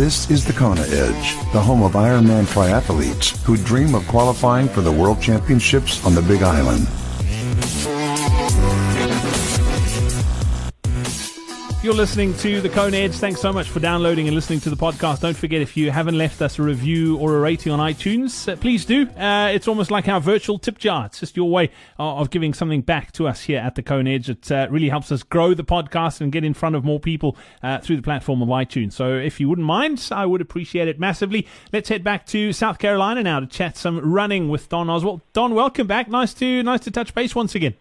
This is the Kona Edge, the home of Ironman triathletes who dream of qualifying for the World Championships on the Big Island. You're listening to the Kona Edge. Thanks so much for downloading and listening to the podcast. Don't forget if you haven't left us a review or a rating on iTunes, uh, please do. Uh, it's almost like our virtual tip jar. It's just your way of giving something back to us here at the Kona Edge. It uh, really helps us grow the podcast and get in front of more people uh, through the platform of iTunes. So if you wouldn't mind, I would appreciate it massively. Let's head back to South Carolina now to chat some running with Don Oswald. Don, welcome back. Nice to nice to touch base once again.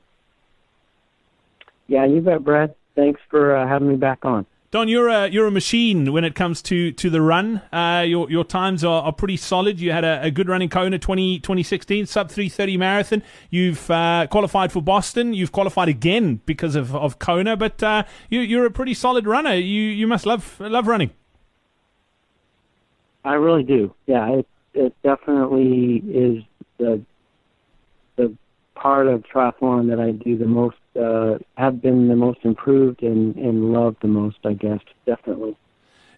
Yeah, you bet, Brad thanks for uh, having me back on. Don, you're a you're a machine when it comes to, to the run. Uh, your your times are, are pretty solid. You had a, a good run in Kona 20, 2016, sub 330 marathon. You've uh, qualified for Boston. You've qualified again because of, of Kona, but uh, you, you're a pretty solid runner. You you must love love running. I really do. Yeah, it it definitely is the part of triathlon that I do the most uh, have been the most improved and, and loved the most, I guess, definitely.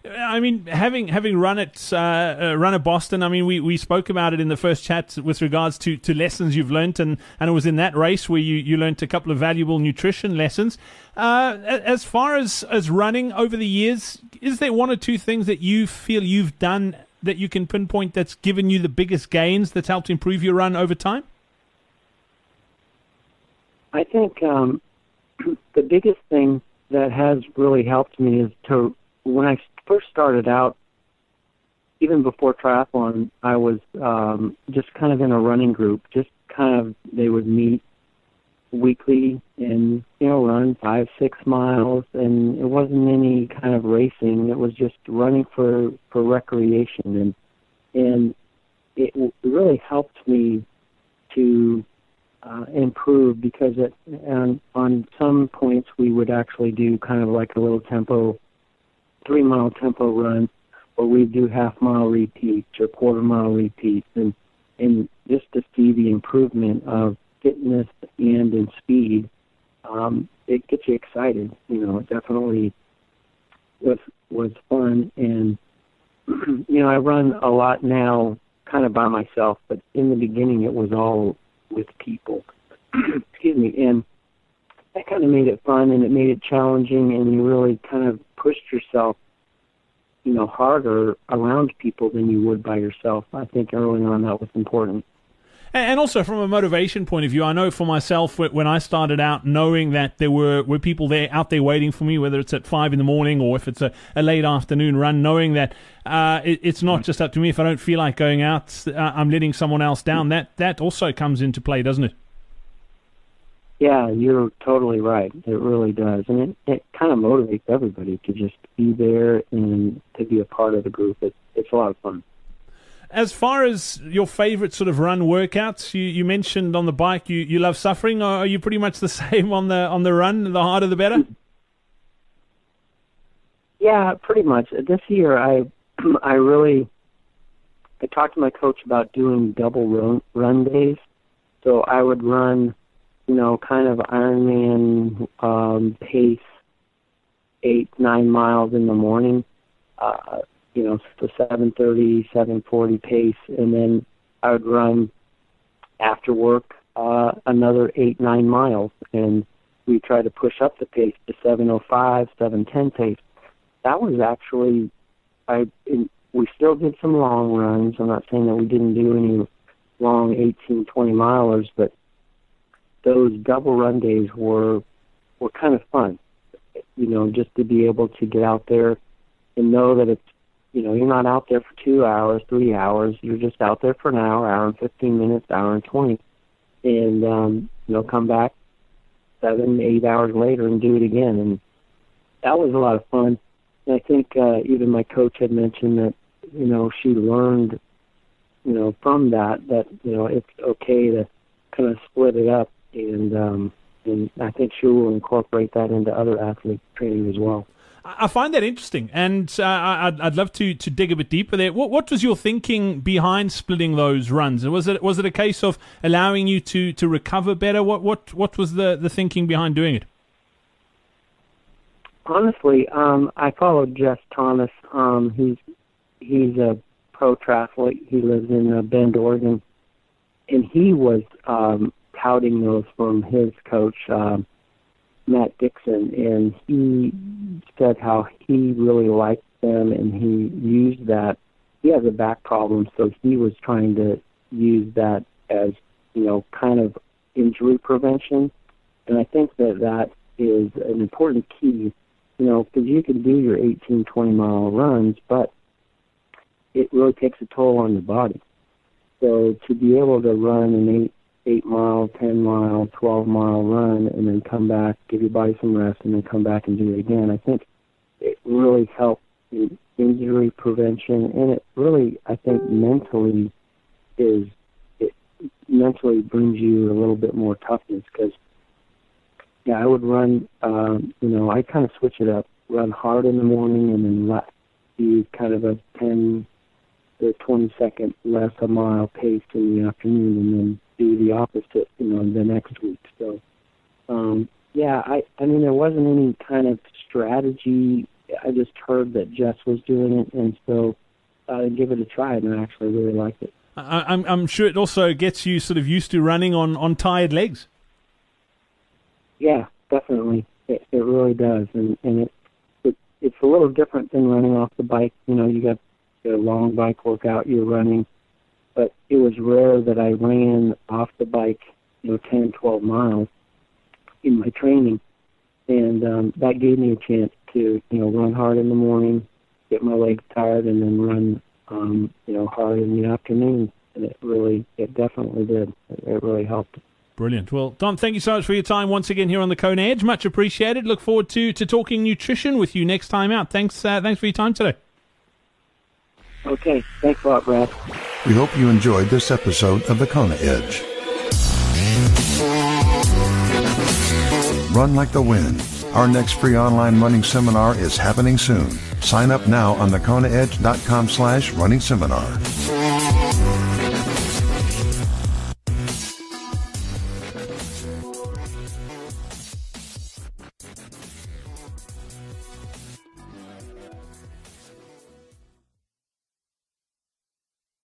I mean, having having run it, uh, uh, run at Boston. I mean, we, we spoke about it in the first chat with regards to, to lessons you've learnt, and, and it was in that race where you, you learnt a couple of valuable nutrition lessons. Uh, as far as as running over the years, is there one or two things that you feel you've done that you can pinpoint that's given you the biggest gains that's helped improve your run over time? I think um, the biggest thing that has really helped me is to when I first started out, even before triathlon, I was um, just kind of in a running group. Just kind of they would meet weekly and you know run five six miles, and it wasn't any kind of racing. It was just running for for recreation, and and it really helped me to uh, improve because it, and on some points we would actually do kind of like a little tempo, three mile tempo run, or we do half mile repeats or quarter mile repeats, and and just to see the improvement of fitness and in speed, um, it gets you excited. You know, it definitely was was fun, and you know I run a lot now, kind of by myself, but in the beginning it was all with people. Excuse me, and that kind of made it fun and it made it challenging, and you really kind of pushed yourself, you know, harder around people than you would by yourself. I think early on that was important. And also from a motivation point of view, I know for myself when I started out, knowing that there were, were people there out there waiting for me, whether it's at five in the morning or if it's a, a late afternoon run, knowing that uh, it, it's not just up to me. If I don't feel like going out, uh, I'm letting someone else down. That that also comes into play, doesn't it? Yeah, you're totally right. It really does, and it, it kind of motivates everybody to just be there and to be a part of the group. It, it's a lot of fun as far as your favorite sort of run workouts, you, you mentioned on the bike you, you love suffering. Are you pretty much the same on the on the run? The harder, the better. Yeah, pretty much. This year, I I really I talked to my coach about doing double run run days. So I would run, you know, kind of Ironman um, pace, eight nine miles in the morning. Uh, you know, the 7:30, 7:40 pace, and then I would run after work uh, another eight nine miles, and we try to push up the pace to 7:05, 7:10 pace. That was actually, I in, we still did some long runs. I'm not saying that we didn't do any long 18, 20 milers, but those double run days were were kind of fun. You know, just to be able to get out there and know that it's you know, you're not out there for two hours, three hours. You're just out there for an hour, hour and 15 minutes, hour and 20. And, um, you know, come back seven, eight hours later and do it again. And that was a lot of fun. And I think uh, even my coach had mentioned that, you know, she learned, you know, from that, that, you know, it's okay to kind of split it up. And, um, and I think she will incorporate that into other athlete training as well. I find that interesting, and uh, I'd, I'd love to, to dig a bit deeper there. What, what was your thinking behind splitting those runs? Was it was it a case of allowing you to, to recover better? What what what was the, the thinking behind doing it? Honestly, um, I followed Jess Thomas. Um, he's he's a pro triathlete. He lives in uh, Bend, Oregon, and he was um, touting those from his coach um, Matt Dixon, and he said how he really liked them, and he used that. He has a back problem, so he was trying to use that as you know, kind of injury prevention, and I think that that is an important key. You know, because you can do your 18, 20 mile runs, but it really takes a toll on your body. So to be able to run an eight eight mile, ten mile, twelve mile run, and then come back, give your body some rest, and then come back and do it again, I think it really helps in injury prevention, and it really, I think, mentally is it mentally brings you a little bit more toughness because yeah, I would run. Um, you know, I kind of switch it up. Run hard in the morning, and then let do kind of a ten to twenty second less a mile pace in the afternoon, and then do the opposite. You know, the next week. So, um, yeah, I. I mean, there wasn't any kind of strategy. I just heard that Jess was doing it, and so I uh, give it a try, and I actually really liked it. I'm I'm sure it also gets you sort of used to running on on tired legs. Yeah, definitely. It, it really does, and and it, it it's a little different than running off the bike. You know, you got a long bike workout, you're running, but it was rare that I ran off the bike, you know, 10, 12 miles in my training, and um, that gave me a chance to you know run hard in the morning, get my legs tired, and then run um, you know hard in the afternoon. And it really, it definitely did. It, really helped. Brilliant. Well, Don, thank you so much for your time once again here on the Kona Edge. Much appreciated. Look forward to, to talking nutrition with you next time out. Thanks, uh, thanks for your time today. Okay. Thanks a lot, Brad. We hope you enjoyed this episode of the Kona Edge. Run like the wind. Our next free online running seminar is happening soon. Sign up now on thekonaedge.com slash running seminar.